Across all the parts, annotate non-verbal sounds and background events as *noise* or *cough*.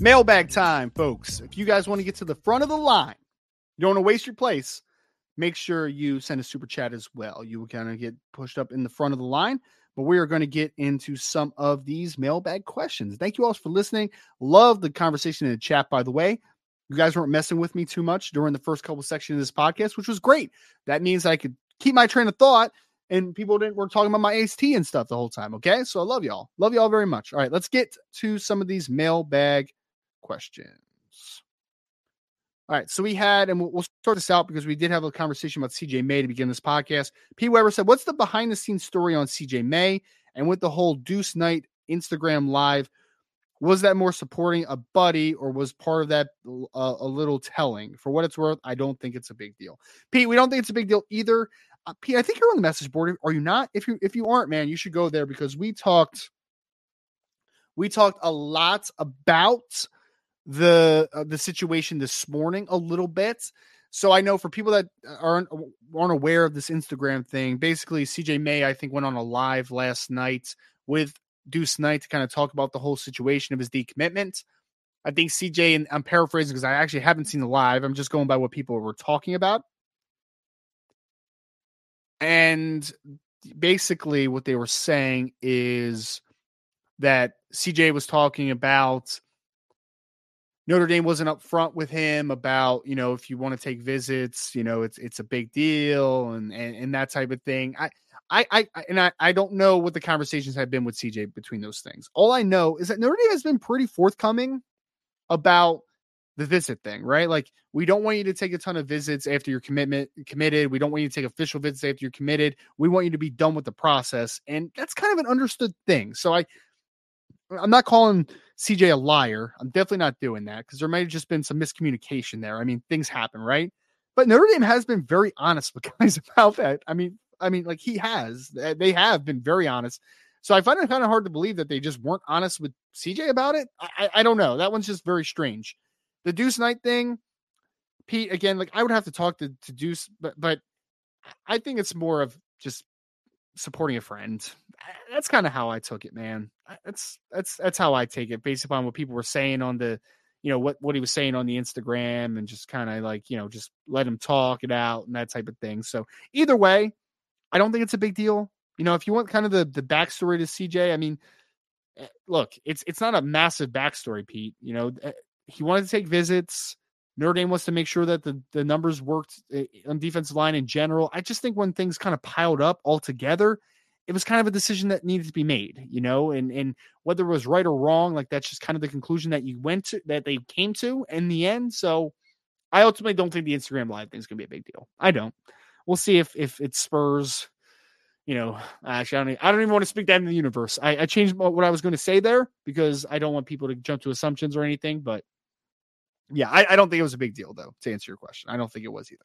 Mailbag time, folks. If you guys want to get to the front of the line, you don't want to waste your place, make sure you send a super chat as well. You will kind of get pushed up in the front of the line, but we are going to get into some of these mailbag questions. Thank you all for listening. Love the conversation in the chat, by the way. You guys weren't messing with me too much during the first couple sections of this podcast, which was great. That means I could keep my train of thought and people didn't were talking about my AST and stuff the whole time. Okay. So I love y'all. Love y'all very much. All right, let's get to some of these mailbag questions. All right, so we had, and we'll, start this out because we did have a conversation about CJ May to begin this podcast. P. Weber said, "What's the behind the scenes story on CJ May and with the whole Deuce Knight Instagram live? Was that more supporting a buddy, or was part of that uh, a little telling? For what it's worth, I don't think it's a big deal. Pete, we don't think it's a big deal either. Uh, Pete, I think you're on the message board. Are you not? If you if you aren't, man, you should go there because we talked. We talked a lot about the uh, the situation this morning a little bit. So I know for people that aren't aren't aware of this Instagram thing, basically CJ May I think went on a live last night with Deuce Knight to kind of talk about the whole situation of his decommitment. I think CJ and I'm paraphrasing because I actually haven't seen the live. I'm just going by what people were talking about. And basically what they were saying is that CJ was talking about Notre Dame wasn't up front with him about, you know, if you want to take visits, you know, it's it's a big deal and and, and that type of thing. I I, I and I, I don't know what the conversations have been with CJ between those things. All I know is that Notre Dame has been pretty forthcoming about the visit thing, right? Like we don't want you to take a ton of visits after you're commitment committed. We don't want you to take official visits after you're committed. We want you to be done with the process, and that's kind of an understood thing. So I I'm not calling CJ a liar. I'm definitely not doing that because there might have just been some miscommunication there. I mean, things happen, right? But Notre Dame has been very honest with *laughs* guys about that. I mean, I mean, like he has. They have been very honest. So I find it kind of hard to believe that they just weren't honest with CJ about it. I, I don't know. That one's just very strange. The Deuce Knight thing, Pete. Again, like I would have to talk to, to Deuce, but but I think it's more of just supporting a friend. That's kind of how I took it, man. That's that's that's how I take it, based upon what people were saying on the, you know, what what he was saying on the Instagram, and just kind of like you know, just let him talk it out and that type of thing. So either way, I don't think it's a big deal. You know, if you want kind of the the backstory to CJ, I mean, eh, look, it's it's not a massive backstory, Pete. You know, eh, he wanted to take visits. Notre Dame wants to make sure that the, the numbers worked eh, on defensive line in general. I just think when things kind of piled up all together, it was kind of a decision that needed to be made, you know, and and whether it was right or wrong, like that's just kind of the conclusion that you went to that they came to in the end. So I ultimately don't think the Instagram live thing is gonna be a big deal. I don't. We'll see if if it spurs, you know, actually I don't, I don't even want to speak that in the universe. I, I changed what I was going to say there because I don't want people to jump to assumptions or anything, but yeah, I, I don't think it was a big deal though, to answer your question. I don't think it was either.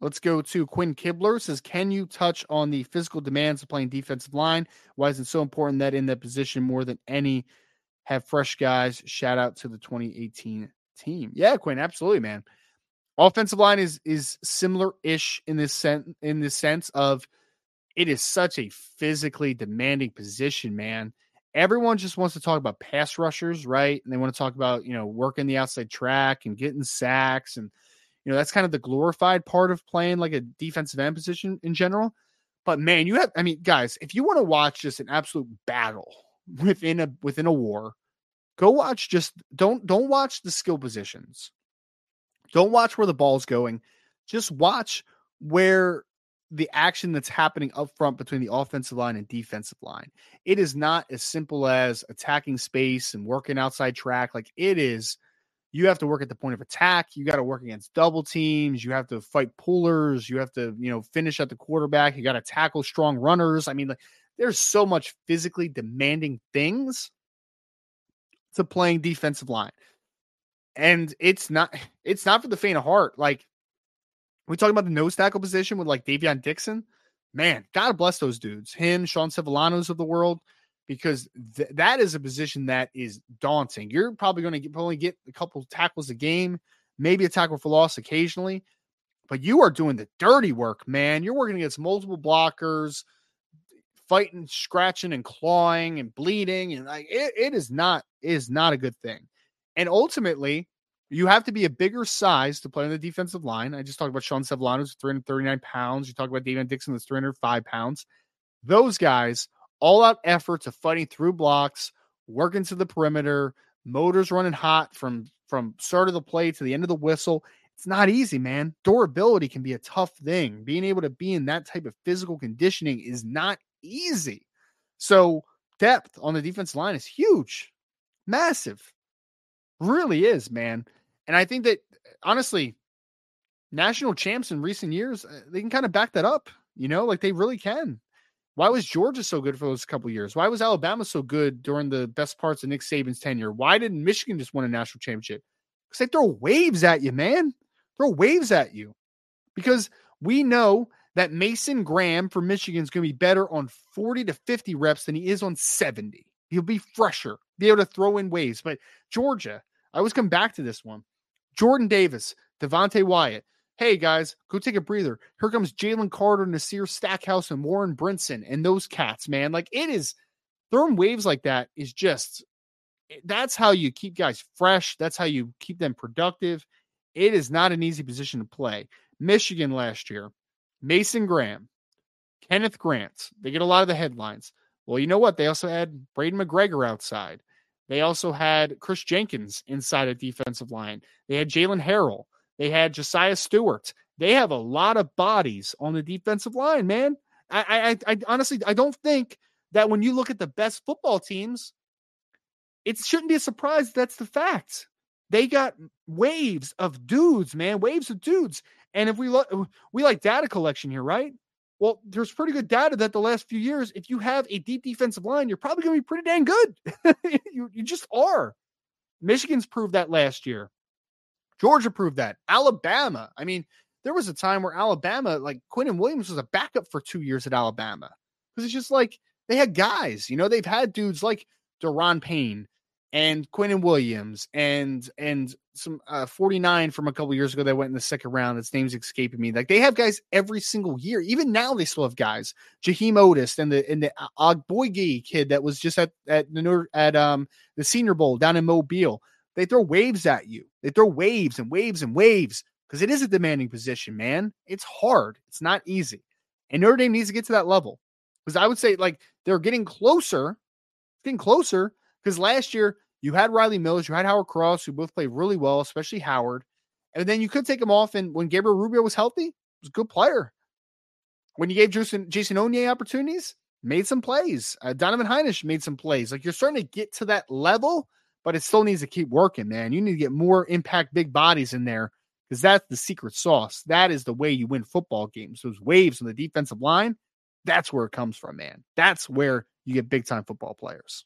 Let's go to Quinn Kibler says, Can you touch on the physical demands of playing defensive line? Why is it so important that in that position more than any have fresh guys? Shout out to the 2018 team. Yeah, Quinn, absolutely, man. Offensive line is is similar-ish in this sense in the sense of it is such a physically demanding position, man. Everyone just wants to talk about pass rushers, right? And they want to talk about, you know, working the outside track and getting sacks and you know, that's kind of the glorified part of playing like a defensive end position in general. But man, you have I mean, guys, if you want to watch just an absolute battle within a within a war, go watch just don't don't watch the skill positions. Don't watch where the ball's going. Just watch where the action that's happening up front between the offensive line and defensive line. It is not as simple as attacking space and working outside track. Like it is you have to work at the point of attack. You got to work against double teams. You have to fight pullers. You have to, you know, finish at the quarterback. You got to tackle strong runners. I mean, like, there's so much physically demanding things to playing defensive line. And it's not *sighs* it's not for the faint of heart. Like we talking about the nose tackle position with like Davion Dixon. Man, God bless those dudes. Him, Sean Cevillanos of the world because th- that is a position that is daunting. You're probably going to only get a couple tackles a game, maybe a tackle for loss occasionally, but you are doing the dirty work, man. You're working against multiple blockers, fighting, scratching, and clawing and bleeding, and like it, it is not it is not a good thing. And ultimately, you have to be a bigger size to play on the defensive line. I just talked about Sean Cevillanos, 339 pounds. You talk about David Dixon, that's 305 pounds. Those guys all out efforts of fighting through blocks, working to the perimeter, motors running hot from from start of the play to the end of the whistle. It's not easy, man. Durability can be a tough thing. Being able to be in that type of physical conditioning is not easy. So, depth on the defense line is huge, massive. Really is, man. And I think that honestly, national champs in recent years, uh, they can kind of back that up. You know, like they really can. Why was Georgia so good for those couple years? Why was Alabama so good during the best parts of Nick Saban's tenure? Why didn't Michigan just win a national championship? Because they throw waves at you, man. Throw waves at you. Because we know that Mason Graham for Michigan is going to be better on 40 to 50 reps than he is on 70. He'll be fresher, be able to throw in waves. But Georgia, I always come back to this one. Jordan Davis, Devonte Wyatt, hey guys, go take a breather. Here comes Jalen Carter, Nazir Stackhouse, and Warren Brinson and those cats, man. Like it is throwing waves like that is just eh, that's how you keep guys fresh. That's how you keep them productive. It is not an easy position to play. Michigan last year, Mason Graham, Kenneth Grant, they get a lot of the headlines. Well, you know what? They also had Braiden McGregor outside. They also had Chris Jenkins inside a defensive line. They had Jaylen Harrell. They had Josaiah Stewart. They have a lot of bodies on the defensive line, man. I, I, I honestly, I don't think that when you look at the best football teams, it shouldn't be a surprise that's the fact. They got waves of dudes, man, waves of dudes. And if we look, we like data collection here, right? Well, there's pretty good data that the last few years, if you have a deep defensive line, you're probably going to be pretty dang good. *laughs* you, you just are. Michigan's proved that last year. Georgia proved that. Alabama. I mean, there was a time where Alabama, like Quinnen Williams, was a backup for two years at Alabama because it's just like they had guys. You know, they've had dudes like Da'Ron Payne and Quinnen Williams and and some uh, 49 from a couple years ago that went in the second round. Its name's escaping me. Like they have guys every single year. Even now they still have guys. Jaheim Oatis and the and the Eboigbe kid that was just at at the at um the Senior Bowl down in Mobile. They throw waves at you. They throw waves and waves and waves because it is a demanding position, man. It's hard. It's not easy. And Notre Dame needs to get to that level. Because I would say like they're getting closer, getting closer. Because last year you had Riley Mills, you had Howard Cross, who both played really well, especially Howard. And then you could take him off. And when Gabriel Rubio was healthy, he was a good player. When you gave Jason Jason Onye opportunities, made some plays. Uh, Donovan Hinish made some plays. Like you're starting to get to that level, but it still needs to keep working, man. You need to get more impact big bodies in there because that's the secret sauce. That is the way you win football games. Those waves on the defensive line, that's where it comes from, man. That's where you get big time football players.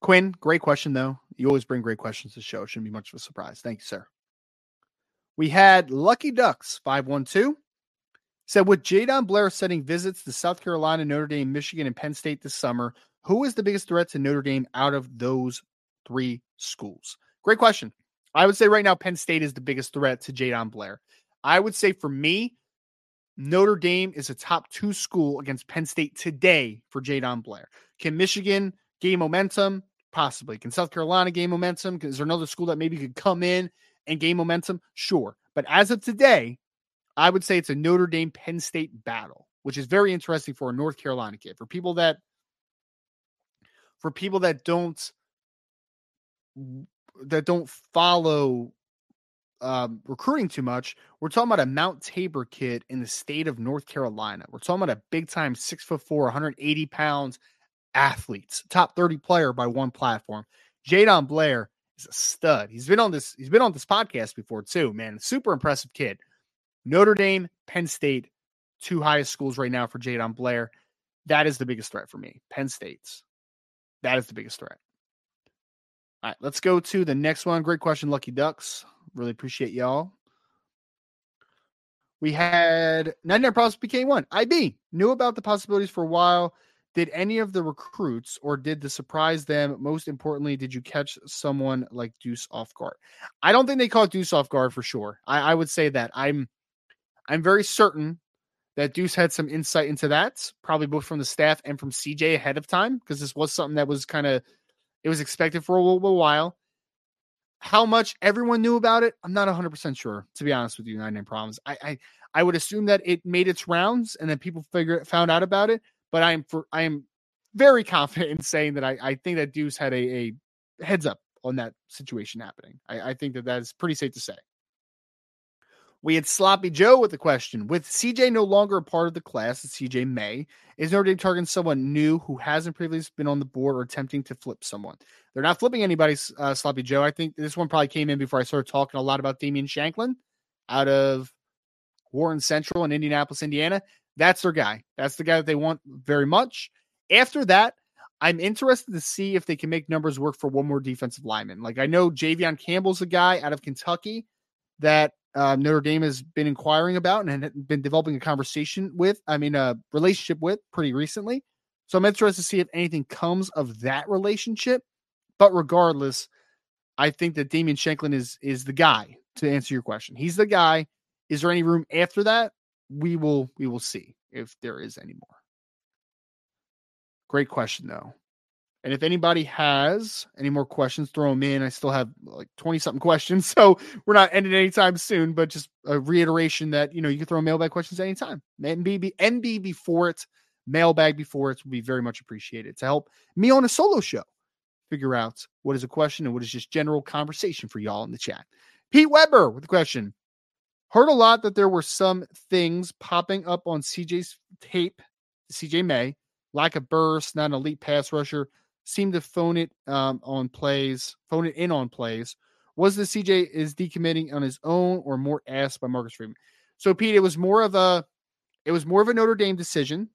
Quinn, great question, though. You always bring great questions to the show. Shouldn't be much of a surprise. Thank you, sir. We had Lucky Ducks 512 said with Jadon Blair setting visits to South Carolina, Notre Dame, Michigan, and Penn State this summer, who is the biggest threat to Notre Dame out of those three schools? Great question. I would say right now, Penn State is the biggest threat to Jadon Blair. I would say for me, Notre Dame is a top two school against Penn State today for Jadon Blair. Can Michigan gain momentum? Possibly. Can South Carolina gain momentum? Is there another school that maybe could come in and gain momentum? Sure. But as of today, I would say it's a Notre Dame Penn State battle, which is very interesting for a North Carolina kid. For people that for people that don't that don't follow um, recruiting too much, we're talking about a Mount Tabor kid in the state of North Carolina. We're talking about a big time six foot four, 180 pounds athletes, top 30 player by one platform. Jadon Blair is a stud. He's been on this, he's been on this podcast before too, man. Super impressive kid. Notre Dame, Penn State, two highest schools right now for Jadon Blair. That is the biggest threat for me. Penn State's. That is the biggest threat. All right, let's go to the next one. Great question, Lucky Ducks. Really appreciate y'all. We had 99 Prospect PK1. IB knew about the possibilities for a while did any of the recruits or did the surprise them? Most importantly, did you catch someone like Deuce off guard? I don't think they caught Deuce off guard for sure. I, I would say that I'm I'm very certain that Deuce had some insight into that, probably both from the staff and from CJ ahead of time, because this was something that was kind of it was expected for a little, while. How much everyone knew about it, I'm not 100 percent sure. To be honest with you, nine nine problems. I, I I would assume that it made its rounds and then people figure found out about it but I am for I am very *laughs* confident in saying that I, I think that Deuce had a, a heads up on that situation happening. I, I think that that is pretty safe to say. We had Sloppy Joe with the question With CJ no longer a part of the class, CJ May, is Notre Dame targeting someone new who hasn't previously been on the board or attempting to flip someone? They're not flipping anybody, uh, Sloppy Joe. I think this one probably came in before I started talking a lot about Damian Shanklin out of Warren Central in Indianapolis, Indiana. That's their guy. That's the guy that they want very much. After that, I'm interested to see if they can make numbers work for one more defensive lineman. Like I know Javion Campbell's a guy out of Kentucky that uh, Notre Dame has been inquiring about and been developing a conversation with. I mean, a relationship with pretty recently. So I'm interested to see if anything comes of that relationship. But regardless, I think that Damian Shanklin is is the guy to answer your question. He's the guy. Is there any room after that? We will we will see if there is any more. Great question though. And if anybody has any more questions, throw them in. I still have like 20 something questions. *laughs* So we're not ending anytime soon, but just a reiteration that, you know, you can throw mailbag questions anytime. MB, MB before it, mailbag before it will be very much appreciated to help me on a solo show figure out what is a question and what is just general conversation for y'all in the chat. Pete Weber with a question. Heard a lot that there were some things popping up on CJ's tape, CJ May, lack of burst, not an elite pass rusher seemed to phone it um, on plays, phone it in on plays. Was the CJ is decommitting on his own or more asked by Marcus Freeman? So Pete, it was more of a it was more of a Notre Dame decision.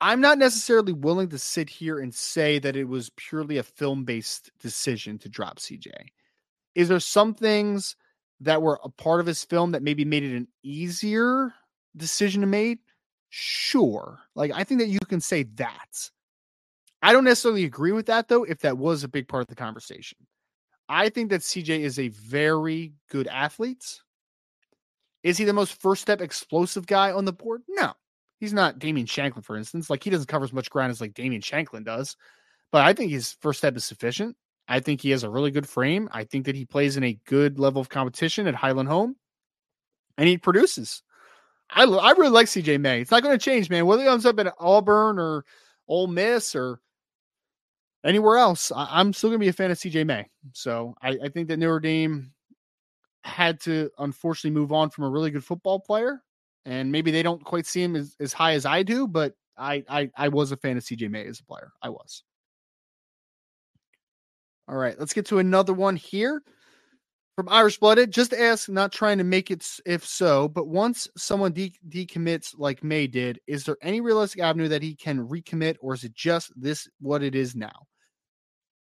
I'm not necessarily willing to sit here and say that it was purely a film based decision to drop CJ. Is there some things that were a part of his film that maybe made it an easier decision to make? Sure. Like I think that you can say that. I don't necessarily agree with that though, if that was a big part of the conversation. I think that CJ is a very good athlete. Is he the most first step explosive guy on the board? No. He's not Damian Shanklin, for instance. Like he doesn't cover as much ground as like Damian Shanklin does. But I think his first step is sufficient. I think he has a really good frame. I think that he plays in a good level of competition at Highland Home. And he produces. I, I really like CJ May. It's not going to change, man. Whether he comes up at Auburn or Ole Miss or anywhere else, I, am still going to be a fan of CJ May. So I, I, think that Notre Dame had to unfortunately move on from a really good football player. And maybe they don't quite see him as, as high as I do, but I, I, I was a fan of CJ May as a player. I was. All right, let's get to another one here from Irish Blooded. Just ask, not trying to make it if so, but once someone de- decommits like May did, is there any realistic avenue that he can recommit, or is it just this what it is now?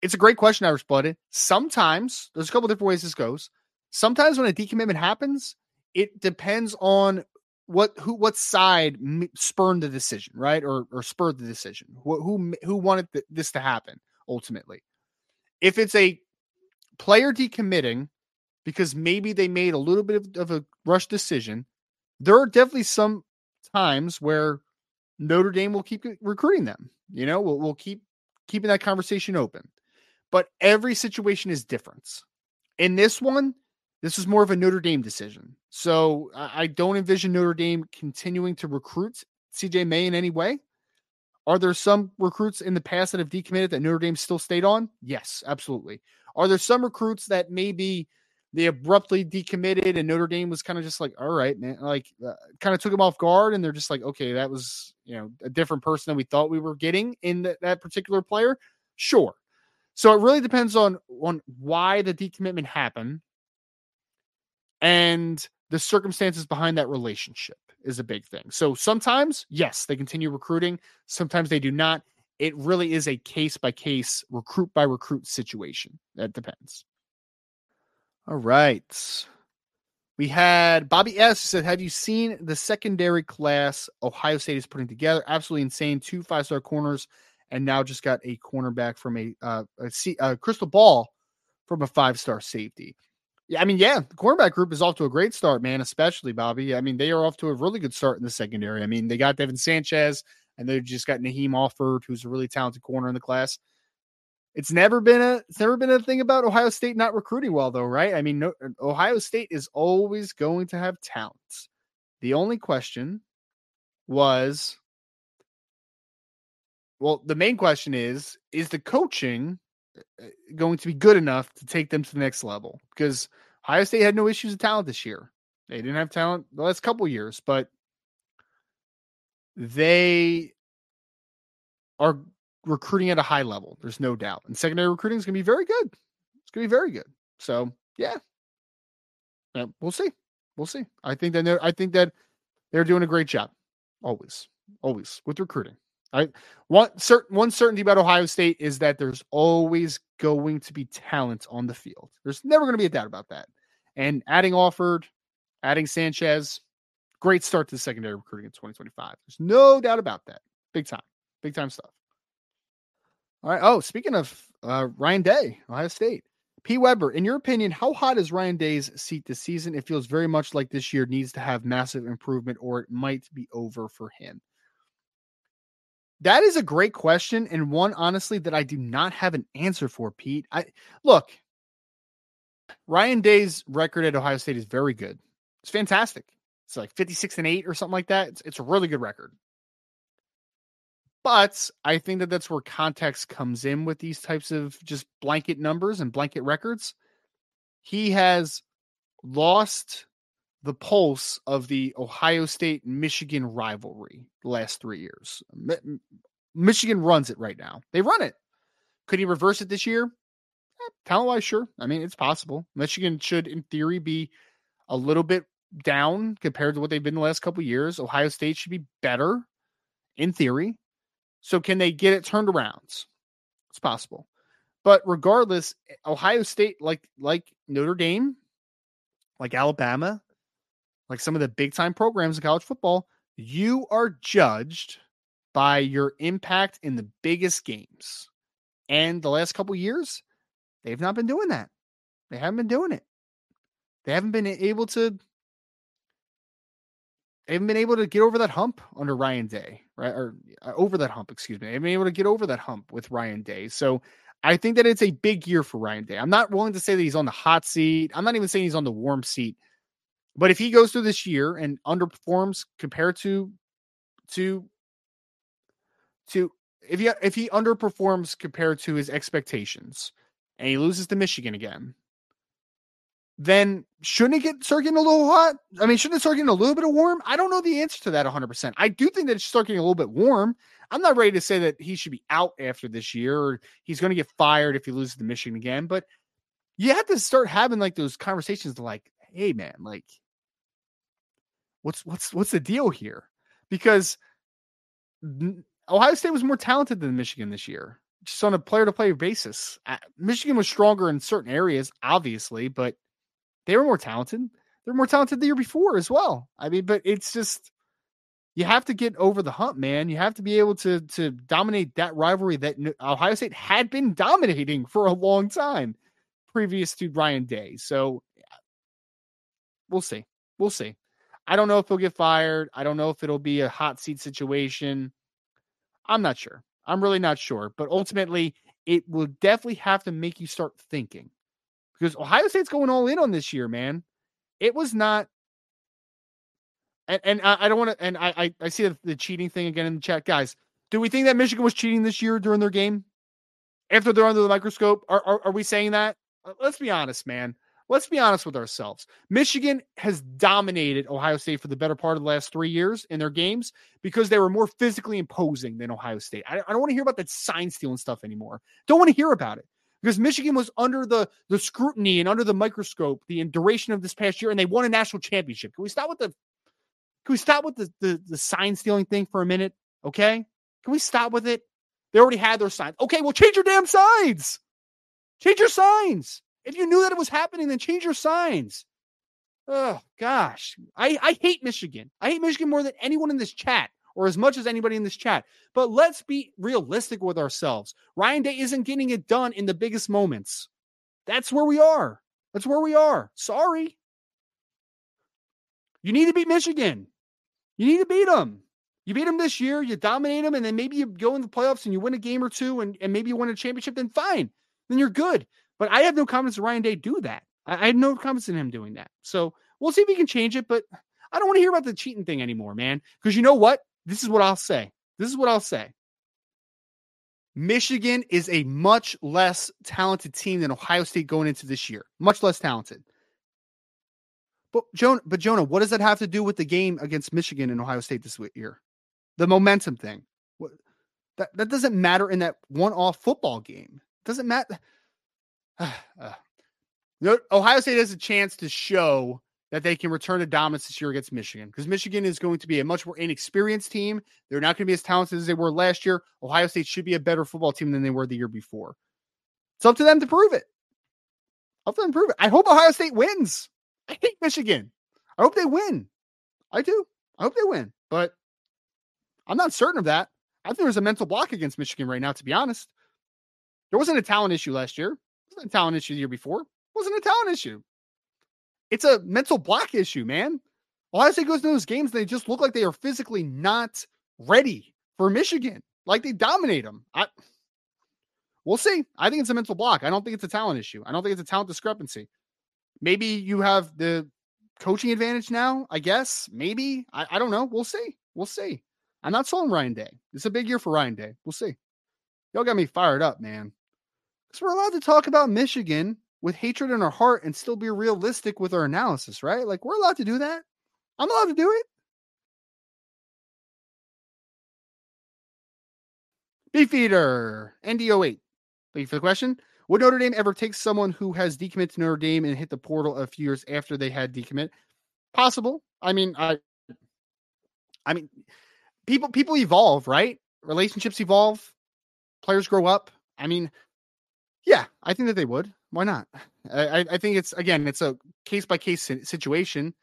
It's a great question, Irish Blooded. Sometimes there's a couple different ways this goes. Sometimes when a decommitment happens, it depends on what who what side spurned the decision, right, or or spurred the decision. Who who, who wanted th- this to happen ultimately? If it's a player decommitting because maybe they made a little bit of, of a rush decision, there are definitely some times where Notre Dame will keep recruiting them. You know, we'll, we'll keep keeping that conversation open but every situation is different. In this one, this was more of a Notre Dame decision. So I don't envision Notre Dame continuing to recruit CJ May in any way. Are there some recruits in the past that have decommitted that Notre Dame still stayed on? Yes, absolutely. Are there some recruits that maybe they abruptly decommitted and Notre Dame was kind of just like, all right, man, like uh, kind of took him off guard and they're just like, okay, that was, you know, a different person than we thought we were getting in that particular player? Sure. So it really depends on on why the decommitment happened and the circumstances behind that relationship is a big thing. So sometimes, yes, they continue recruiting. Sometimes they do not. It really is a case by case, recruit by recruit situation. That depends. All right. We had Bobby S said, Have you seen the secondary class Ohio State is putting together? Absolutely insane. Two five star corners and now just got a cornerback from a, uh, a, C, a crystal ball from a five star safety. Yeah, I mean, yeah, the cornerback group is off to a great start, man. Especially Bobby. I mean, they are off to a really good start in the secondary. I mean, they got Devin Sanchez, and they've just got Na'eem Offord, who's a really talented corner in the class. It's never been a it's never been a thing about Ohio State not recruiting well, though, right? I mean, no, Ohio State is always going to have talents. The only question was well, the main question is is the coaching uh, uh, going to be good enough to take them to the next level? Because Ohio State had no issues with talent this year. They didn't have talent the last couple years, but they are recruiting at a high level. There's no doubt. And secondary recruiting is going to be very good. It's going to be very good. So, yeah. We'll see. We'll see. I think that I think that they're doing a great job. Always. Always with recruiting. Right. One certain one certainty about Ohio State is that there's always going to be talent on the field. There's never going to be a doubt about that. And adding Offord, adding Sanchez, great start to the secondary recruiting in 2025. There's no doubt about that. Big time. Big time stuff. All right. Oh, speaking of uh, Ryan Day, Ohio State. P. Weber, in your opinion, how hot is Ryan Day's seat this season? It feels very much like this year needs to have massive improvement or it might be over for him. That is a great question and one honestly that I do not have an answer for, Pete. I look, Ryan Day's record at Ohio State is very good. It's fantastic. It's like 56 and 8 or something like that. It's, it's a really good record. But I think that that's where context comes in with these types of just blanket numbers and blanket records. He has lost the pulse of the Ohio State Michigan rivalry the last three years. Mi- Michigan runs it right now. They run it. Could he reverse it this year? Eh, talent wise, sure. I mean, it's possible. Michigan should, in theory, be a little bit down compared to what they've been the last couple years. Ohio State should be better in theory. So can they get it turned around? It's possible. But regardless, eh, Ohio State, like like Notre Dame, like Alabama, like some of the big time programs in college football, you are judged by your impact in the biggest games. And the last couple years, they've not been doing that. They haven't been doing it. They haven't been able to they haven't been able to get over that hump under Ryan Day, right? Or uh, over that hump, excuse me. They haven't been able to get over that hump with Ryan Day. So I think that it's a big year for Ryan Day. I'm not willing to say that he's on the hot seat. I'm not even saying he's on the warm seat. But if he goes through this year and underperforms compared to to to if he if he underperforms compared to his expectations and he loses to Michigan again, then shouldn't it get start getting a little hot? I mean, shouldn't it start getting a little bit of warm? I don't know the answer to that 100%. I do think that it's start getting a little bit warm. I'm not ready to say that he should be out after this year or he's going to get fired if he loses to Michigan again, but you have to start having like those conversations like, hey man, like what's what's what's the deal here? Because Ohio State was more talented than Michigan this year, just on a player to player basis. Michigan was stronger in certain areas, obviously, but they were more talented. They're more talented the year before as well. I mean, but it's just you have to get over the hump, man. You have to be able to to dominate that rivalry that Ohio State had been dominating for a long time previous to Ryan Day. So we'll see. We'll see. I don't know if he'll get fired. I don't know if it'll be a hot seat situation. I'm not sure. I'm really not sure. But ultimately, it will definitely have to make you start thinking because Ohio State's going all in on this year, man. It was not. And, and I, I don't want to. And I, I, I see the, cheating thing again in the chat, guys. Do we think that Michigan was cheating this year during their game? After they're under the microscope, are, are, are we saying that? Uh, let's be honest, man. Let's be honest with ourselves. Michigan has dominated Ohio State for the better part of the last three years in their games because they were more physically imposing than Ohio State. I, I don't want to hear about that sign stealing stuff anymore. Don't want to hear about it because Michigan was under the the scrutiny and under the microscope the duration of this past year, and they won a national championship. Can we stop with the Can we stop with the the, the sign stealing thing for a minute? Okay, can we stop with it? They already had their signs. Okay, well, change your damn signs. Change your signs. If you knew that it was happening, then change your signs. Oh gosh, I I hate Michigan. I hate Michigan more than anyone in this chat or as much as anybody in this chat. But let's be realistic with ourselves. Ryan Day isn't getting it done in the biggest moments. That's where we are. That's where we are. Sorry. You need to beat Michigan. You need to beat them. You beat them this year, you dominate them, and then maybe you go in the playoffs and you win a game or two and, and maybe you win a championship, then fine. Then you're good. But I have no confidence in Ryan Day do that. I, I have no confidence in him doing that. So we'll see if he can change it. But I don't want to hear about the cheating thing anymore, man. Because you know what? This is what I'll say. This is what I'll say. Michigan is a much less talented team than Ohio State going into this year. Much less talented. But Jonah, but Jonah, what does that have to do with the game against Michigan and Ohio State this year? The momentum thing. What, that that doesn't matter in that one-off football game. It doesn't matter. *sighs* Uh, Ohio State has a chance to show that they can return to dominance this year against Michigan because Michigan is going to be a much more inexperienced team. They're not going to be as talented as they were last year. Ohio State should be a better football team than they were the year before. It's up to them to prove it. Up to them prove it. I hope Ohio State wins. I hate Michigan. I hope they win. I do. I hope they win, but I'm not certain of that. I think there's a mental block against Michigan right now, to be honest. There wasn't a talent issue last year. It was wasn't a talent issue the year before. wasn't a talent issue. It's a mental block issue, man. Ohio State goes to those games, they just look like they are physically not ready for Michigan. Like they dominate them. I, we'll see. I think it's a mental block. I don't think it's a talent issue. I don't think it's a talent discrepancy. Maybe you have the coaching advantage now, I guess. Maybe. I, I don't know. We'll see. We'll see. I'm not sold on Ryan Day. It's a big year for Ryan Day. We'll see. Y'all got me fired up, man. Because we're allowed to talk about Michigan with hatred in our heart and still be realistic with our analysis, right? Like we're allowed to do that. I'm allowed to do it. Beefeater, NDO8. Thank you for the question. Would Notre Dame ever take someone who has decommitted to Notre Dame and hit the portal a few years after they had decommit? Possible. I mean, I, I mean, people people evolve, right? Relationships evolve, players grow up. I mean, yeah, I think that they would. Why not? I, I think it's again, it's a case by case situation.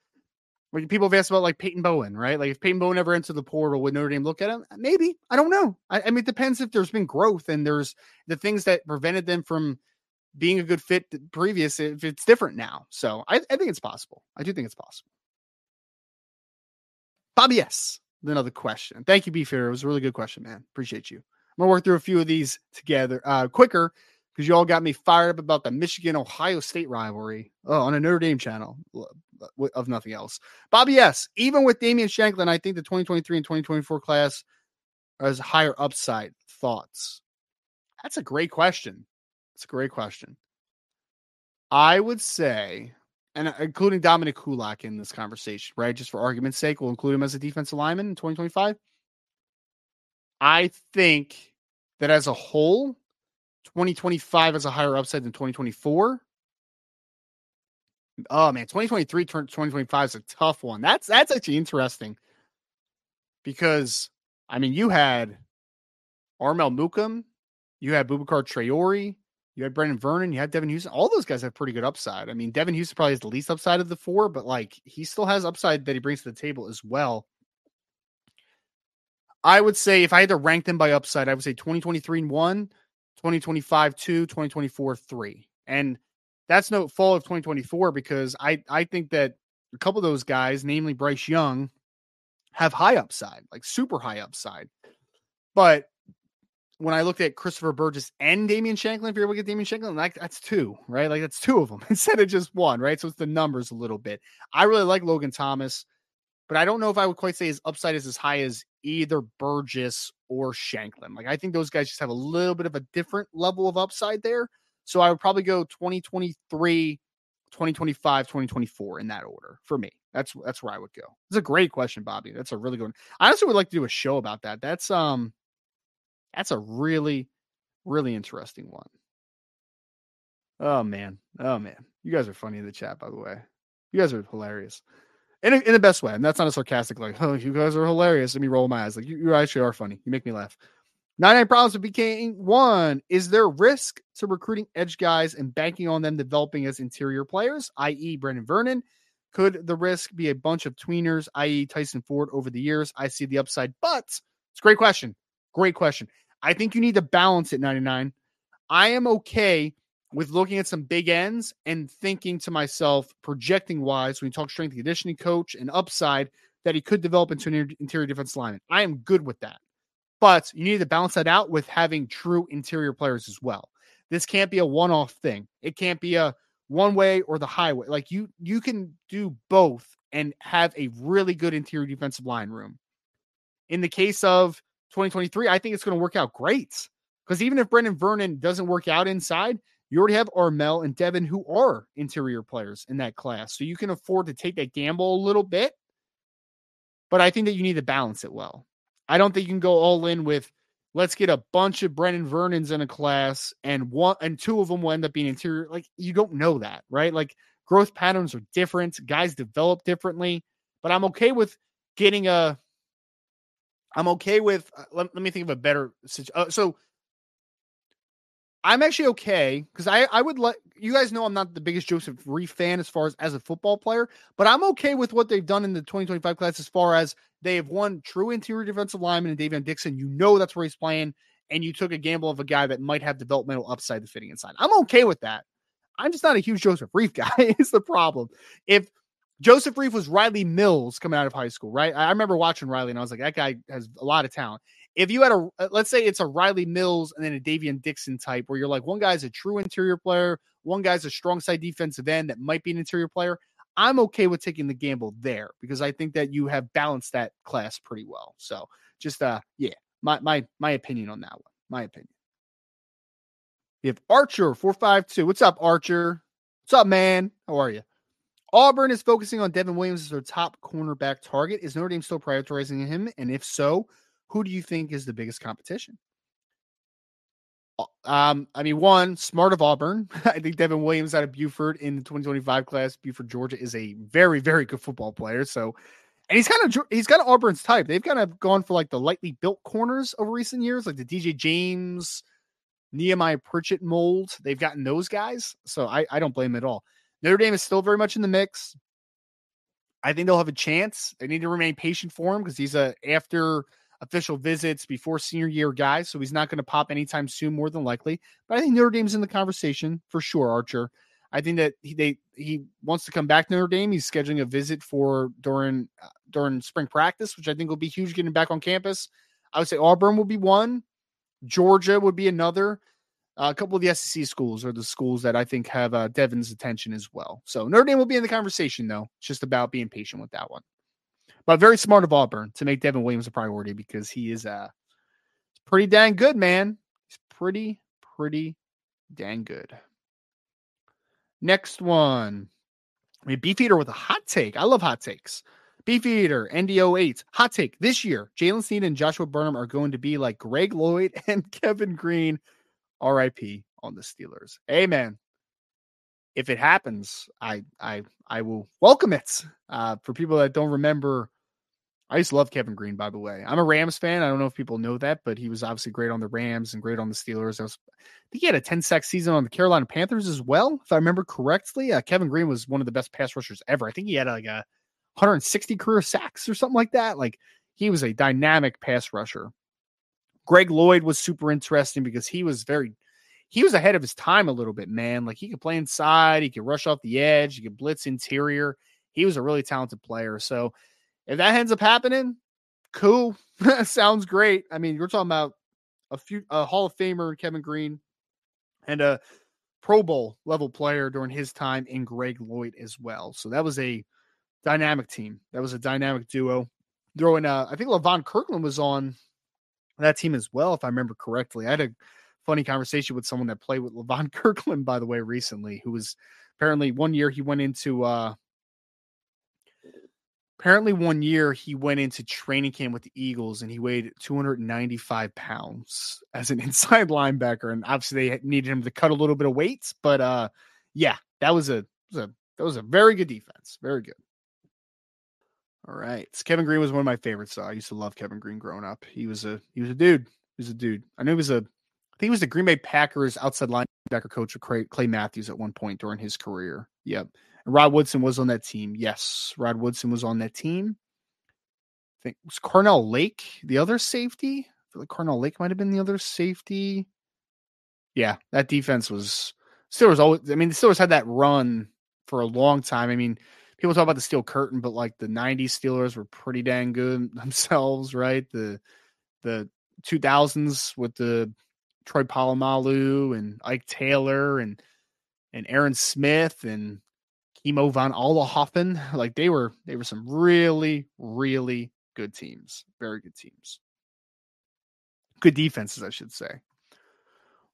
When people have asked about like Peyton Bowen, right? Like if Peyton Bowen ever entered the portal, would Notre Dame look at him? Maybe. I don't know. I, I mean, it depends if there's been growth and there's the things that prevented them from being a good fit previous. If it's different now, so I, I think it's possible. I do think it's possible. Bobby S. Another question. Thank you, Beefier. It was a really good question, man. Appreciate you. I'm gonna work through a few of these together uh, quicker because you all got me fired up about the Michigan Ohio State rivalry oh, on a Notre Dame channel of nothing else. Bobby S. Even with Damian Shanklin, I think the 2023 and 2024 class has higher upside. Thoughts? That's a great question. It's a great question. I would say, and uh, including Dominik Hulak in this conversation, right? Just for argument's sake, we'll include him as a defensive lineman in 2025. I think that as a whole, 2025 has a higher upside than 2024. Oh man, 2023 2025 is a tough one. That's that's actually interesting because I mean you had Armel Mukam, you had Boubacar Traore, you had Brenan Vernon, you had Devan Houston. All those guys have pretty good upside. I mean, Devan Houston probably has the least upside of the four, but like he still has upside that he brings to the table as well. I would say if I had to rank them by upside, I would say 2023 and one, 2025 two, 2024 three. And that's no fall of 2024 because I, I think that a couple of those guys, namely Bryce Young, have high upside, like super high upside. But when I looked at Christopher Burgess and Damian Shanklin, if you're able to get Damian Shanklin, like that's two, right? Like that's two of them *laughs* instead of just one, right? So it's the numbers a little bit. I really like Logan Thomas but I don't know if I would quite say his upside is as high as either Burgess or Shanklin. Like I think those guys just have a little bit of a different level of upside there. So I would probably go 2023, 2025, 2024 in that order for me. That's that's where I would go. It's a great question, Bobby. That's a really good one. I honestly would like to do a show about that. That's um that's a really, really interesting one. Oh man. Oh man. You guys are funny in the chat, by the way. You guys are hilarious in, in the best way. And that's not a sarcastic, like, oh, you guys are hilarious. Let me roll my eyes. Like, you, you actually are funny. You make me laugh. 99 problems with BK one. Is there risk to recruiting edge guys and banking on them developing as interior players, i.e., Brenan Vernon? Could the risk be a bunch of tweeners, i.e., Tyson Ford, over the years? I see the upside, but it's a great question. Great question. I think you need to balance it, 99. I am okay with looking at some big ends and thinking to myself, projecting wise, when you talk strength conditioning coach and upside, that he could develop into an interior defense lineman. I am good with that. But you need to balance that out with having true interior players as well. This can't be a one-off thing. It can't be a one way or the highway. Like you you can do both and have a really good interior defensive line room. In the case of 2023, I think it's going to work out great. Because even if Brenan Vernon doesn't work out inside, you already have Armel and Devan who are interior players in that class. So you can afford to take that gamble a little bit. But I think that you need to balance it well. I don't think you can go all in with let's get a bunch of Brenan Vernons in a class and one and two of them will end up being interior. Like you don't know that, right? Like growth patterns are different, guys develop differently. But I'm okay with getting a I'm okay with uh, let, let me think of a better situation. Uh, so I'm actually okay because I, I would let you guys know I'm not the biggest Joseph Reiff fan as far as as a football player, but I'm okay with what they've done in the 2025 class as far as they have won true interior defensive lineman and Davion Dixon. You know that's where he's playing, and you took a gamble of a guy that might have developmental upside to fitting inside. I'm okay with that. I'm just not a huge Joseph Reiff *laughs* guy. is the problem. If Joseph Reiff was Riley Mills coming out of high school, right? I remember watching Riley and I was like, that guy has a lot of talent. If you had a, uh, let's say it's a Riley Mills and then a Davion Dixon type, where you're like, one guy's a true interior player, one guy's a strong side defensive end that might be an interior player. I'm okay with taking the gamble there because I think that you have balanced that class pretty well. So just uh yeah, my my my opinion on that one. My opinion. We have Archer 452. What's up, Archer? What's up, man? How are you? Auburn is focusing on Devin Williams as their top cornerback target. Is Notre Dame still prioritizing him? And if so, who do you think is the biggest competition? Um, I mean, one, smart of Auburn. *laughs* I think Devin Williams out of Buford in the 2025 class, Buford, Georgia, is a very, very good football player. So, and he's kind of he's got Auburn's type. They've kind of gone for like the lightly built corners over recent years, like the DJ James, Nehemiah Pritchett mold. They've gotten those guys, so I, I don't blame them at all. Notre Dame is still very much in the mix. I think they'll have a chance. They need to remain patient for him because he's a after official visits before senior year guy, so he's not going to pop anytime soon, more than likely. But I think Notre Dame's in the conversation for sure, Archer. I think that he they he wants to come back to Notre Dame. He's scheduling a visit for during uh, during spring practice, which I think will be huge getting back on campus. I would say Auburn will be one, Georgia would be another. Uh, a couple of the SEC schools are the schools that I think have uh, Devin's attention as well. So Notre Dame will be in the conversation, though. It's just about being patient with that one. But very smart of Auburn to make Devin Williams a priority because he is uh pretty dang good, man. He's pretty, pretty dang good. Next one. I mean, Beefeater with a hot take. I love hot takes. Beefeater, NDO8. Hot take. This year, Jaylen Sneed and Joshua Burnham are going to be like Greg Lloyd *laughs* and Kevin Greene, RIP on the Steelers. Amen. If it happens, I I I will welcome it. Uh, for people that don't remember, I used to love Kevin Greene, by the way. I'm a Rams fan. I don't know if people know that, but he was obviously great on the Rams and great on the Steelers. I, was, I think he had a 10 sack season on the Carolina Panthers as well, if I remember correctly. Uh, Kevin Greene was one of the best pass rushers ever. I think he had like a 160 career sacks or something like that. Like he was a dynamic pass rusher. Greg Lloyd was super interesting because he was very he was ahead of his time a little bit, man. Like he could play inside, he could rush off the edge, he could blitz interior. He was a really talented player. So if that ends up happening, cool. *laughs* Sounds great. I mean, you're talking about a few a Hall of Famer Kevin Greene and a Pro Bowl level player during his time in Greg Lloyd as well. So that was a dynamic team. That was a dynamic duo. Throwing uh I think Levon Kirkland was on that team as well, if I remember correctly. I had a funny conversation with someone that played with Levon *laughs* Kirkland, by the way, recently, who was apparently one year he went into uh apparently one year he went into training camp with the Eagles and he weighed 295 pounds *laughs* as an inside linebacker. And obviously they needed him to cut a little bit of weight, but uh yeah, that was a, was a that was a very good defense. Very good. All right. Kevin Greene was one of my favorites. I used to love Kevin Greene growing up. He was a he was a dude. He was a dude. I knew he was a I think he was the Green Bay Packers outside linebacker coach of Clay Matthews at one point during his career. Yep. Rod Woodson was on that team. Yes, Rod Woodson was on that team. I think was Carnell Lake the other safety. I feel like Carnell Lake might have been the other safety. Yeah, that defense was Steelers always. I mean, the Steelers had that run for a long time. I mean, people talk about the steel curtain, but like the '90s Steelers were pretty dang good *laughs* themselves, right? The the 2000s with the Troy Polamalu and Ike Taylor and and Aaron Smith and Kimo von Oelhoffen. Like they were they were some really, really good teams. Very good teams. Good defenses, I should say.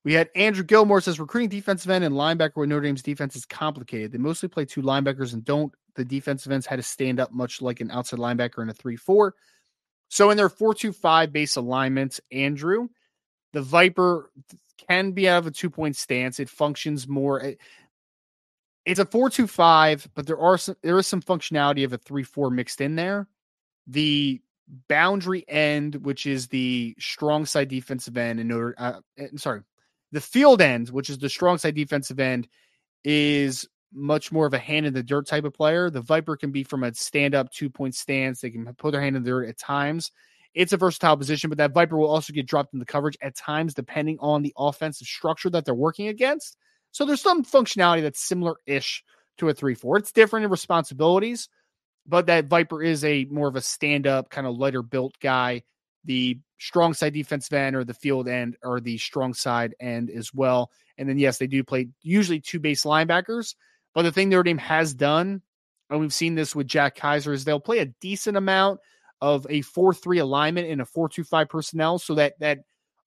We had Andrew Gilmore says recruiting defensive end and linebacker with Notre Dame's defense is complicated. They mostly play two linebackers and don't. The defensive ends had to stand up much like an outside linebacker in a 3 4. So in their 4 2 5 base alignment, Andrew, the Viper can be out of a two point stance. It functions more. It, it's a four two five, but there are some there is some functionality of a three four mixed in there. The boundary end, which is the strong side defensive end, and uh, eh, sorry, the field end, which is the strong side defensive end, is much more of a hand in the dirt type of player. The Viper can be from a stand up two point stance. They can put their hand in the dirt at times. it's a versatile position, but that Viper will also get dropped in the coverage at times, depending on the offensive structure that they're working against. So there's some functionality that's similar ish to a 3 4. It's different in responsibilities, but that Viper is a more of a stand up, kind of lighter built guy. The strong side defensive end or the field end or the strong side end as well. And then, yes, they do play usually two base linebackers. But the thing Notre Dame has done, and we've seen this with Jack Kaiser, is they'll play a decent amount of a 4-3 alignment in a 4-2-5 personnel so that that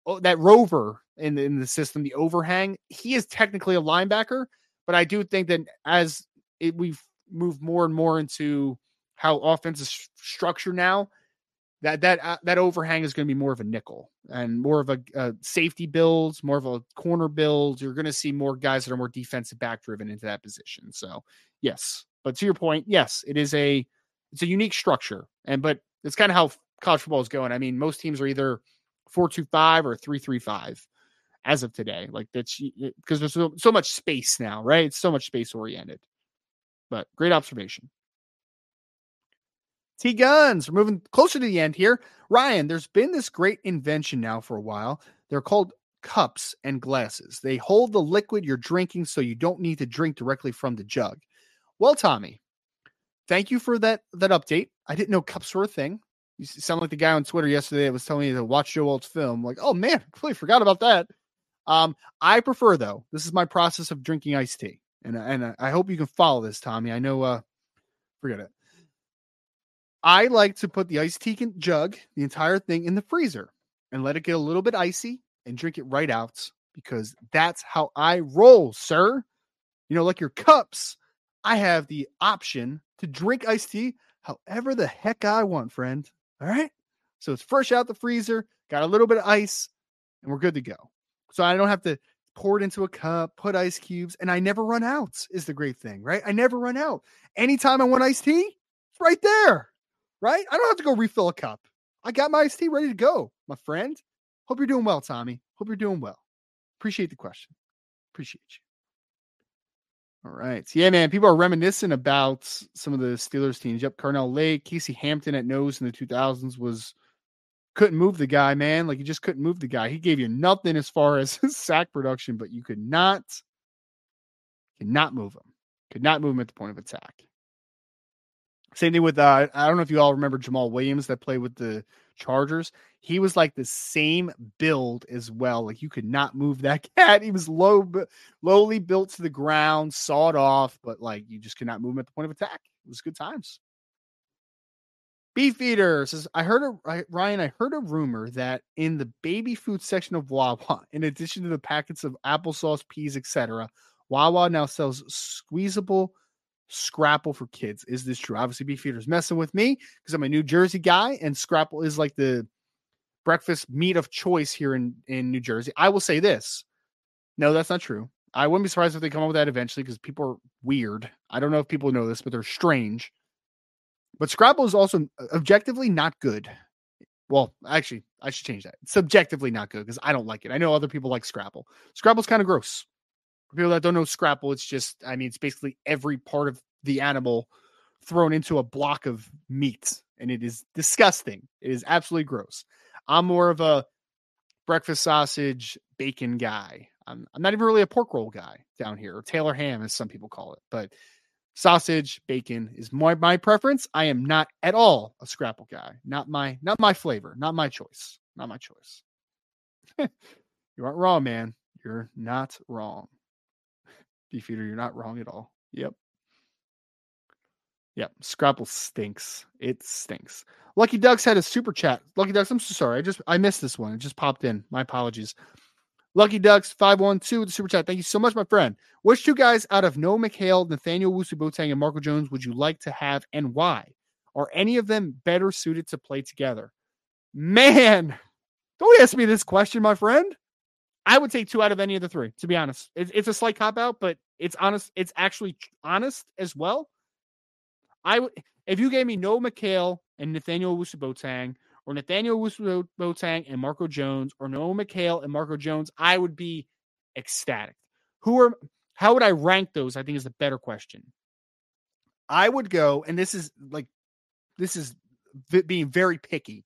oh, that rover in the, in the system the overhang he is technically a linebacker but i do think that as it, we've moved more and more into how offense is structured now that that uh, that overhang is going to be more of a nickel and more of a, a safety builds more of a corner build you're going to see more guys that are more defensive back driven into that position. So yes. But to your point yes it is a it's a unique structure and but it's kind of how college football is going. I mean, most teams are either four two five or three three five as of today. Like that's because there's so, so much space now, right? It's so much space oriented. But great observation. T guns. We're moving closer to the end here. Ryan, there's been this great invention now for a while. They're called cups and glasses. They hold the liquid you're drinking so you don't need to drink directly from the jug. Well, Tommy, thank you for that that update. I didn't know cups were a thing. You sound like the guy on Twitter yesterday that was telling me to watch Joe Alt's film. Like, oh man, *laughs* I completely forgot about that. Um, I prefer though. This is my process of drinking iced tea, and and I hope you can follow this, Tommy. I know. Uh, forget it. I like to put the iced tea jug, the entire thing, in the freezer and let it get a little bit icy and drink it right out because that's how I roll, sir. You know, like your cups, I have the option to drink iced tea however the heck I want, friend. All right. So it's fresh out the freezer, got a little bit of ice, and we're good to go. So I don't have to pour it into a cup, put ice cubes, and I never run out, is the great thing, right? I never run out. Anytime I want iced tea, it's right there, right? I don't have to go refill a cup. I got my iced tea ready to go, my friend. Hope you're doing well, Tommy. Hope you're doing well. Appreciate the question. Appreciate you. All right. Yeah, man. People are reminiscing about some of the Steelers teams. Yep. Carnell Lake, Casey Hampton at nose in the 2000s was couldn't move the guy, man. Like you just couldn't move the guy. He gave you nothing as far *laughs* as sack production, but you could not, could not move him. Could not move him at the point of attack. Same thing with uh, I don't know if you all remember Jamal Williams that played with the Chargers. He was like the same build as well. Like you could not move that *laughs* cat. He was low, lowly built to the ground, sawed off, but like you just could not move him at the point of attack. It was good times. Beef Eater says, I heard a Ryan, I heard a rumor that in the baby food section of Wawa, in addition to the packets of applesauce, peas, etc., Wawa now sells squeezable Scrapple for kids. Is this true? Obviously, Beefeater's messing with me because I'm a New Jersey guy, and Scrapple is like the breakfast meat of choice here in, in New Jersey. I will say this. No, that's not true. I wouldn't be surprised if they come up with that eventually because people are weird. I don't know if people know this, but they're strange. But Scrapple is also uh, objectively not good. Well, actually, I should change that. Subjectively not good because I don't like it. I know other people like Scrapple. Scrapple's kind of gross. For people that don't know Scrapple, it's just, I mean, it's basically every part of the animal thrown into a block of meat, and it is disgusting. It is absolutely gross. I'm more of a breakfast sausage bacon guy. I'm, I'm not even really a pork roll guy down here, or Taylor ham, as some people call it. But sausage, bacon is my my preference. I am not at all a scrapple guy. Not my not my flavor. Not my choice. Not my choice. *laughs* you aren't wrong, man. You're not wrong. Beefeater, you're not wrong at all. Yep. Yep. Scrapple stinks. It stinks. Lucky Ducks had a super chat. Lucky Ducks, I'm so sorry. I just I missed this one. It just popped in. My apologies. Lucky Ducks 512 with the super chat. Thank you so much, my friend. Which two guys out of Noah McHale, Nathaniel Owusu-Boateng, and Marco Jones would you like to have and why? Are any of them better suited to play together? Man, *laughs* don't ask me this question, my friend. I would take two out of any of the three, to be honest. It's, it's a slight cop out, but it's honest. It's actually honest as well. I would if you gave me Noah McHale and Nathaniel Owusu-Boateng, or Nathaniel Owusu-Boateng and Marco Jones, or Noah McHale and Marco Jones, I would be ecstatic. Who are how would I rank those? I think is the better question. I would go, and this is like this is v- being very picky.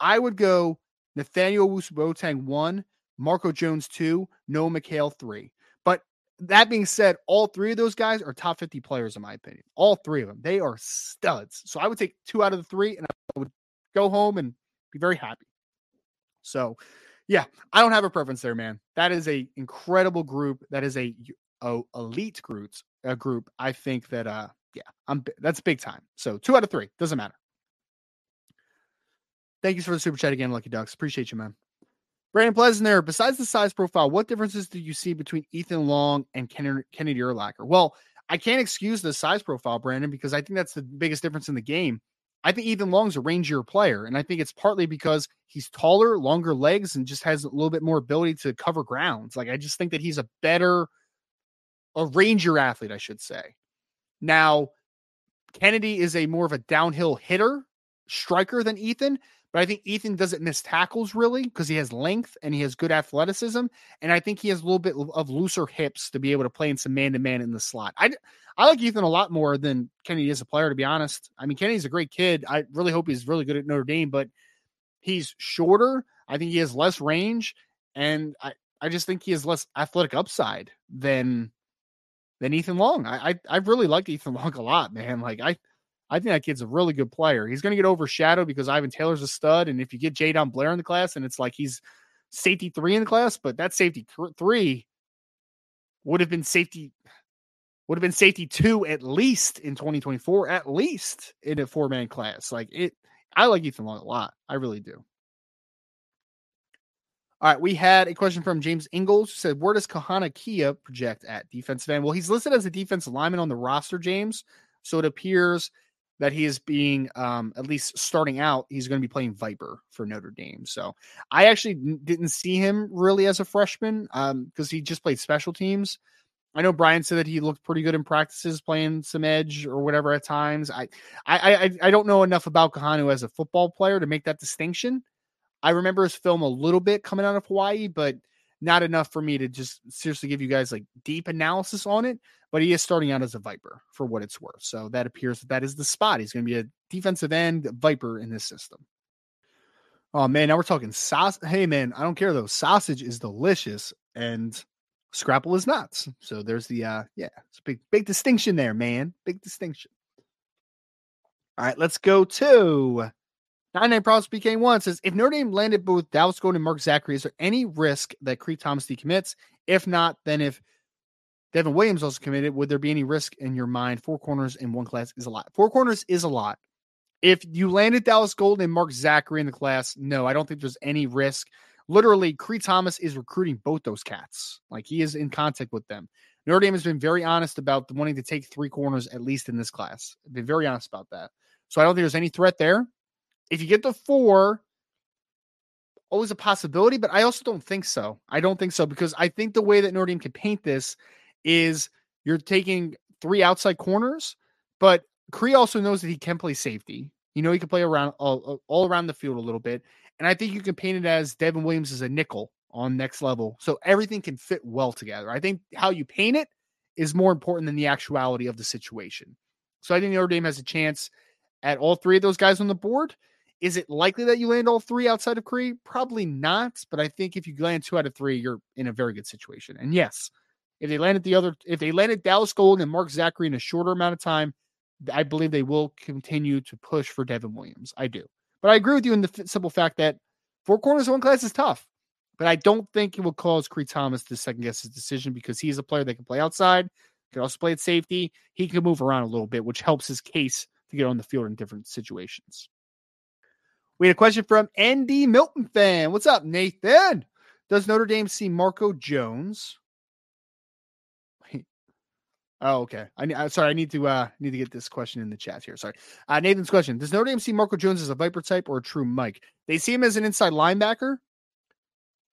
I would go Nathaniel Owusu-Boateng one, Marco Jones two, Noah McHale three. But that being said, all three of those guys are top 50 players, in my opinion. All three of them. They are studs. So I would take two out of the three and I would go home and be very happy. So yeah, I don't have a preference there, man. That is a incredible group. That is a, a elite group. A group. I think that uh yeah, I'm that's big time. So two out of three doesn't matter. Thank you for the super chat again, Lucky Ducks. Appreciate you, man. Brandon Pleasant there. Besides the size profile, what differences do you see between Ethan Long and Kennedy, Kennedy Urlacher? Well, I can't excuse the size profile, Brandon, because I think that's the biggest difference in the game. I think Ethan Long's a rangier player, and I think it's partly because he's taller, longer legs, and just has a little bit more ability to cover grounds. Like I just think that he's a better, a ranger athlete, I should say. Now, Kennedy is a more of a downhill hitter, striker than Ethan, but I think Ethan doesn't miss tackles really because he has length and he has good athleticism. And I think he has a little bit of looser hips to be able to play in some man to man in the slot. I, I like Ethan a lot more than Kennedy is a player, to be honest. I mean, Kennedy's a great kid. I really hope he's really good at Notre Dame, but he's shorter. I think he has less range. And I, I just think he has less athletic upside than than Ethan Long. I, I I really like Ethan Long a lot, man. Like I I think that kid's a really good player. He's going to get overshadowed because Ivan Taylor's a stud. And if you get Jadon Blair in the class, and it's like he's safety three in the class, but that safety three would have been safety would have been safety two at least in 2024, at least in a four man class. Like it, I like Ethan Long a lot. I really do. All right, we had a question from James Ingles who said, Where does Kahanu Kia project at defensive end? Well, he's listed as a defensive lineman on the roster, James. So it appears that he is being um, at least starting out he's going to be playing viper for notre dame. So i actually didn't see him really as a freshman because um, he just played special teams. I know brian said that he looked pretty good in practices playing some edge or whatever at times. I i i, I don't know enough about kahanu as a football player to make that distinction. I remember his film a little bit coming out of hawaii but not enough for me to just seriously give you guys like deep analysis on it but he is starting out as a Viper for what it's worth. So that appears that that is the spot. He's going to be a defensive end Viper in this system. Oh man, now we're talking sauce. Hey man, I don't care though. Sausage is delicious and scrapple is nuts. So there's the uh yeah, it's a big big distinction there, man. Big distinction. All right, let's go to 99 Problems PK1 says if Notre Dame landed both Dallas Gold and Mark Zackery, is there any risk that Cree Thomas decommits? If not, then if Devin Williams also committed. Would there be any risk in your mind? Four corners in one class is a lot. Four corners is a lot. If you landed Dallas Gold and Mark Zackery in the class, no, I don't think there's any risk. Literally, Cree Thomas is recruiting both those cats. Like he is in contact with them. Notre Dame has been very honest about wanting to take three corners at least in this class. Been very honest about that. So I don't think there's any threat there. If you get the four, always a possibility, but I also don't think so. I don't think so because I think the way that Notre Dame can paint this is you're taking three outside corners, but Cree also knows that he can play safety. You know, he can play around all, all around the field a little bit. And I think you can paint it as Devin Williams is a nickel on next level. So everything can fit well together. I think how you paint it is more important than the actuality of the situation. So I think Notre Dame has a chance at all three of those guys on the board. Is it likely that you land all three outside of Cree? Probably not. But I think if you land two out of three, you're in a very good situation. And yes, if they landed the other, if they landed Dallas Gold and Mark Zackery in a shorter amount of time, I believe they will continue to push for Devin Williams. I do. But I agree with you in the simple fact that four corners one class is tough. But I don't think it will cause Cree Thomas to second guess his decision because he's a player that can play outside, can also play at safety. He can move around a little bit, which helps his case to get on the field in different situations. We had a question from ND Milton fan. What's up, Nathan? Does Notre Dame see Marco Jones Oh, okay. I, I sorry. I need to uh need to get this question in the chat here. Sorry. Uh, Nathan's question: Does Notre Dame see Marco Jones as a Viper type or a true Mike? They see him as an inside linebacker.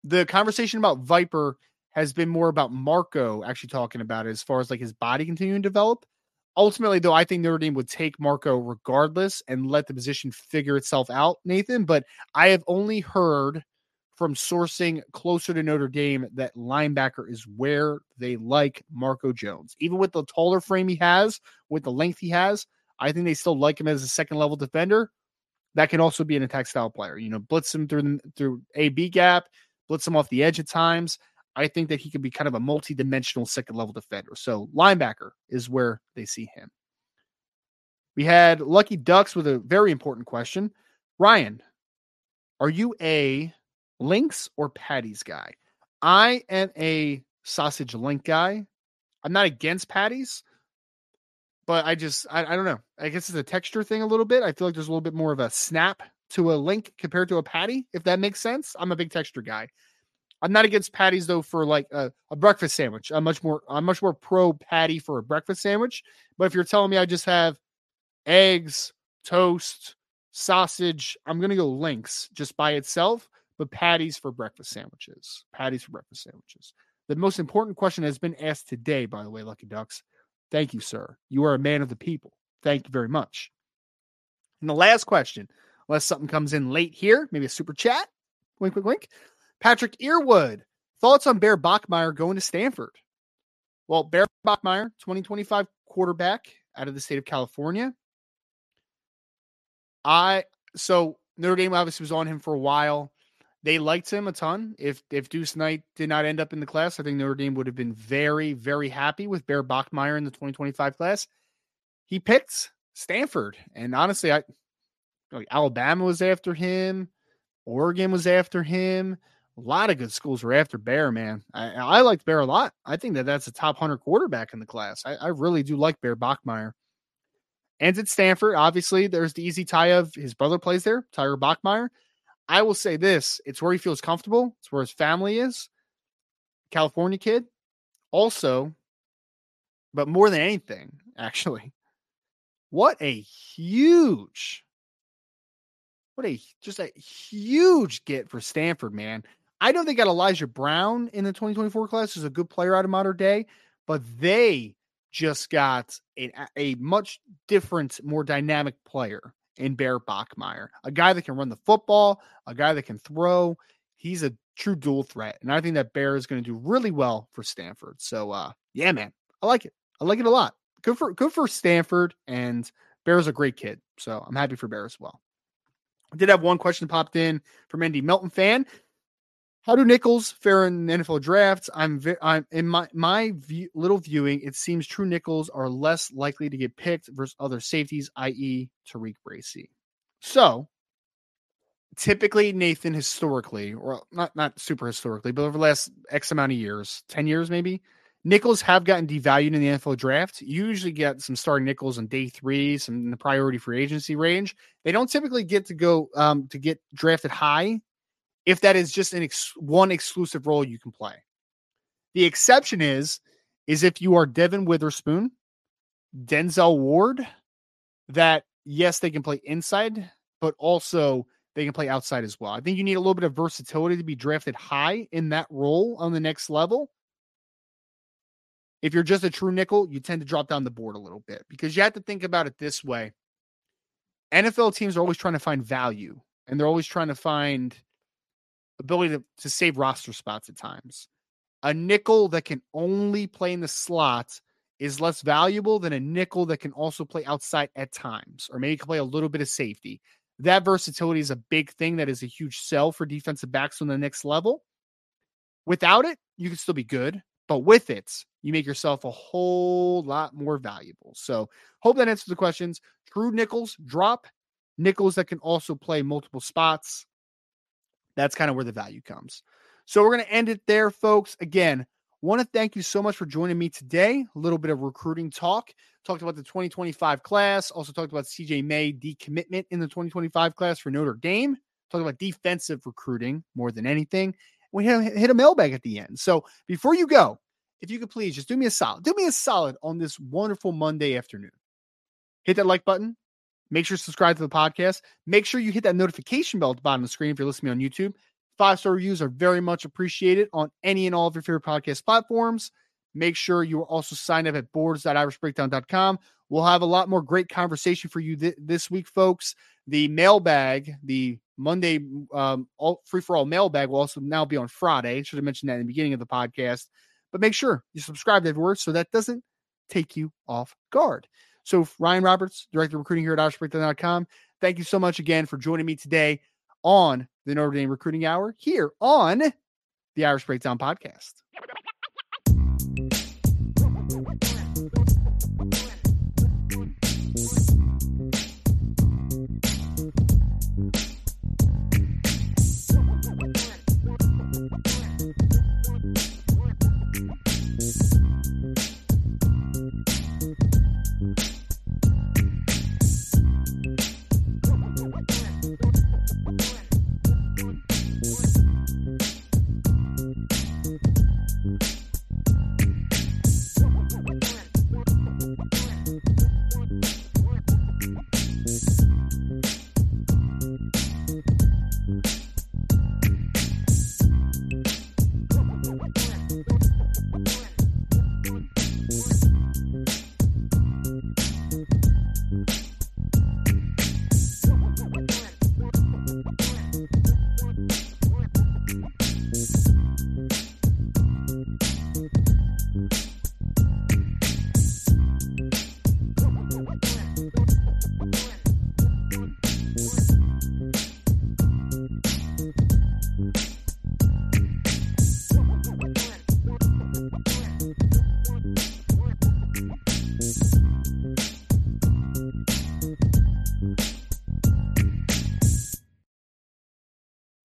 The conversation about Viper has been more about Marco actually talking about it as far as like his body continuing to develop. Ultimately, though, I think Notre Dame would take Marco regardless and let the position figure itself out, Nathan. But I have only heard from sourcing closer to Notre Dame that linebacker is where they like Marco Jones. Even with the taller frame he has, with the length he has, I think they still like him as a second level defender. that can also be an attack style player. You know, blitz him through through A B gap, blitz him off the edge at times. I think that he could be kind of a multi-dimensional second level defender. So linebacker is where they see him. We had Lucky Ducks with a very important question. Ryan, are you a links or patties guy? I am a sausage link guy. I'm not against patties, but I just I, I don't know. I guess it's a texture thing a little bit. I feel like there's a little bit more of a snap to a link compared to a patty, if that makes sense. I'm a big texture guy. I'm not against patties though for like a, a, breakfast sandwich. I'm much more I'm much more pro patty for a breakfast sandwich. But if you're telling me I just have eggs, toast, sausage, I'm gonna go links just by itself, but patties for breakfast sandwiches. Patties for breakfast sandwiches. The most important question has been asked today, by the way, Lucky Ducks. Thank you, sir. You are a man of the people. Thank you very much. And the last question, unless something comes in late here, maybe a super chat. Wink, wink, wink. Patrick Earwood, thoughts on Bear Bachmeier going to Stanford? Well, Bear Bachmeier, 2025 quarterback out of the state of California. I so Notre Dame obviously was on him for a while. They liked him a ton. If if Deuce Knight did not end up in the class, I think Notre Dame would have been very, very happy with Bear Bachmeier in the 2025 class. He picked Stanford. And honestly, I like Alabama was after him, Oregon was after him. A lot of good schools were after Bear, man. I, I liked Bear a lot. I think that that's a top 100 quarterback in the class. I, I really do like Bear Bachmeier. And at Stanford, obviously, there's the easy tie of his brother plays there, Tyler Bachmeier. I will say this it's where he feels comfortable, it's where his family is. California kid. Also, but more than anything, *laughs* actually, what a huge, what a just a huge get for Stanford, man. I know they got Elijah Brown in the 2024 class, who's a good player out of Mater Dei, but they just got a, a much different, more dynamic player in Bear Bachmeier, a guy that can run the football, a guy that can throw. He's a true dual threat. And I think that Bear is going to do really well for Stanford. So uh yeah, man. I like it. I like it a lot. Good for good for Stanford and Bear's a great kid. So I'm happy for Bear as well. I did have one question popped in from Andy Melton fan. How do nickels fare in NFL drafts? I'm, I'm in my my view, little viewing. It seems true nickels are less likely to get picked versus other safeties, i.e., TaRiq Bracy. So, typically, Nathan, historically, or not not super historically, but over the last X amount of years, ten years maybe, nickels have gotten devalued in the NFL draft. You usually get some starting nickels on day three, some in the priority free agency range. They don't typically get to go um, to get drafted high if that is just an ex- one exclusive role you can play. The exception is is if you are Devon Witherspoon, Denzel Ward, that yes, they can play inside, but also they can play outside as well. I think you need a little bit of versatility to be drafted high in that role on the next level. If you're just a true nickel, you tend to drop down the board a little bit because you have to think about it this way. NFL teams are always trying to find value and they're always trying to find ability to, to save roster spots at times. A nickel that can only play in the slot is less valuable than a nickel that can also play outside at times, or maybe can play a little bit of safety. That versatility is a big thing that is a huge sell for defensive backs on the next level. Without it, you can still be good, but with it, you make yourself a whole lot more valuable. So, hope that answers the questions. True nickels drop, nickels that can also play multiple spots. That's kind of where the value comes. So we're going to end it there, folks. Again, want to thank you so much for joining me today. A little bit of recruiting talk. Talked about the 2025 class. Also talked about CJ May decommitment in the 2025 class for Notre Dame. Talked about defensive recruiting more than anything. We hit a mailbag at the end. So before you go, if you could please just do me a solid, do me a solid on this wonderful Monday afternoon. Hit that like button, Make sure to subscribe to the podcast. Make sure you hit that notification bell at the bottom of the screen if you're listening on YouTube. Five star reviews are very much appreciated on any and all of your favorite podcast platforms. Make sure you are also signed up at boards.irishbreakdown.com. We'll have a lot more great conversation for you th- this week, folks. The mailbag, the Monday um, all free for all mailbag, will also now be on Friday. Should have mentioned that in the beginning of the podcast. But make sure you subscribe everywhere so that doesn't take you off guard. So Ryan Roberts, Director of Recruiting here at IrishBreakdown.com. Thank you so much again for joining me today on the Notre Dame Recruiting Hour here on the Irish Breakdown Podcast.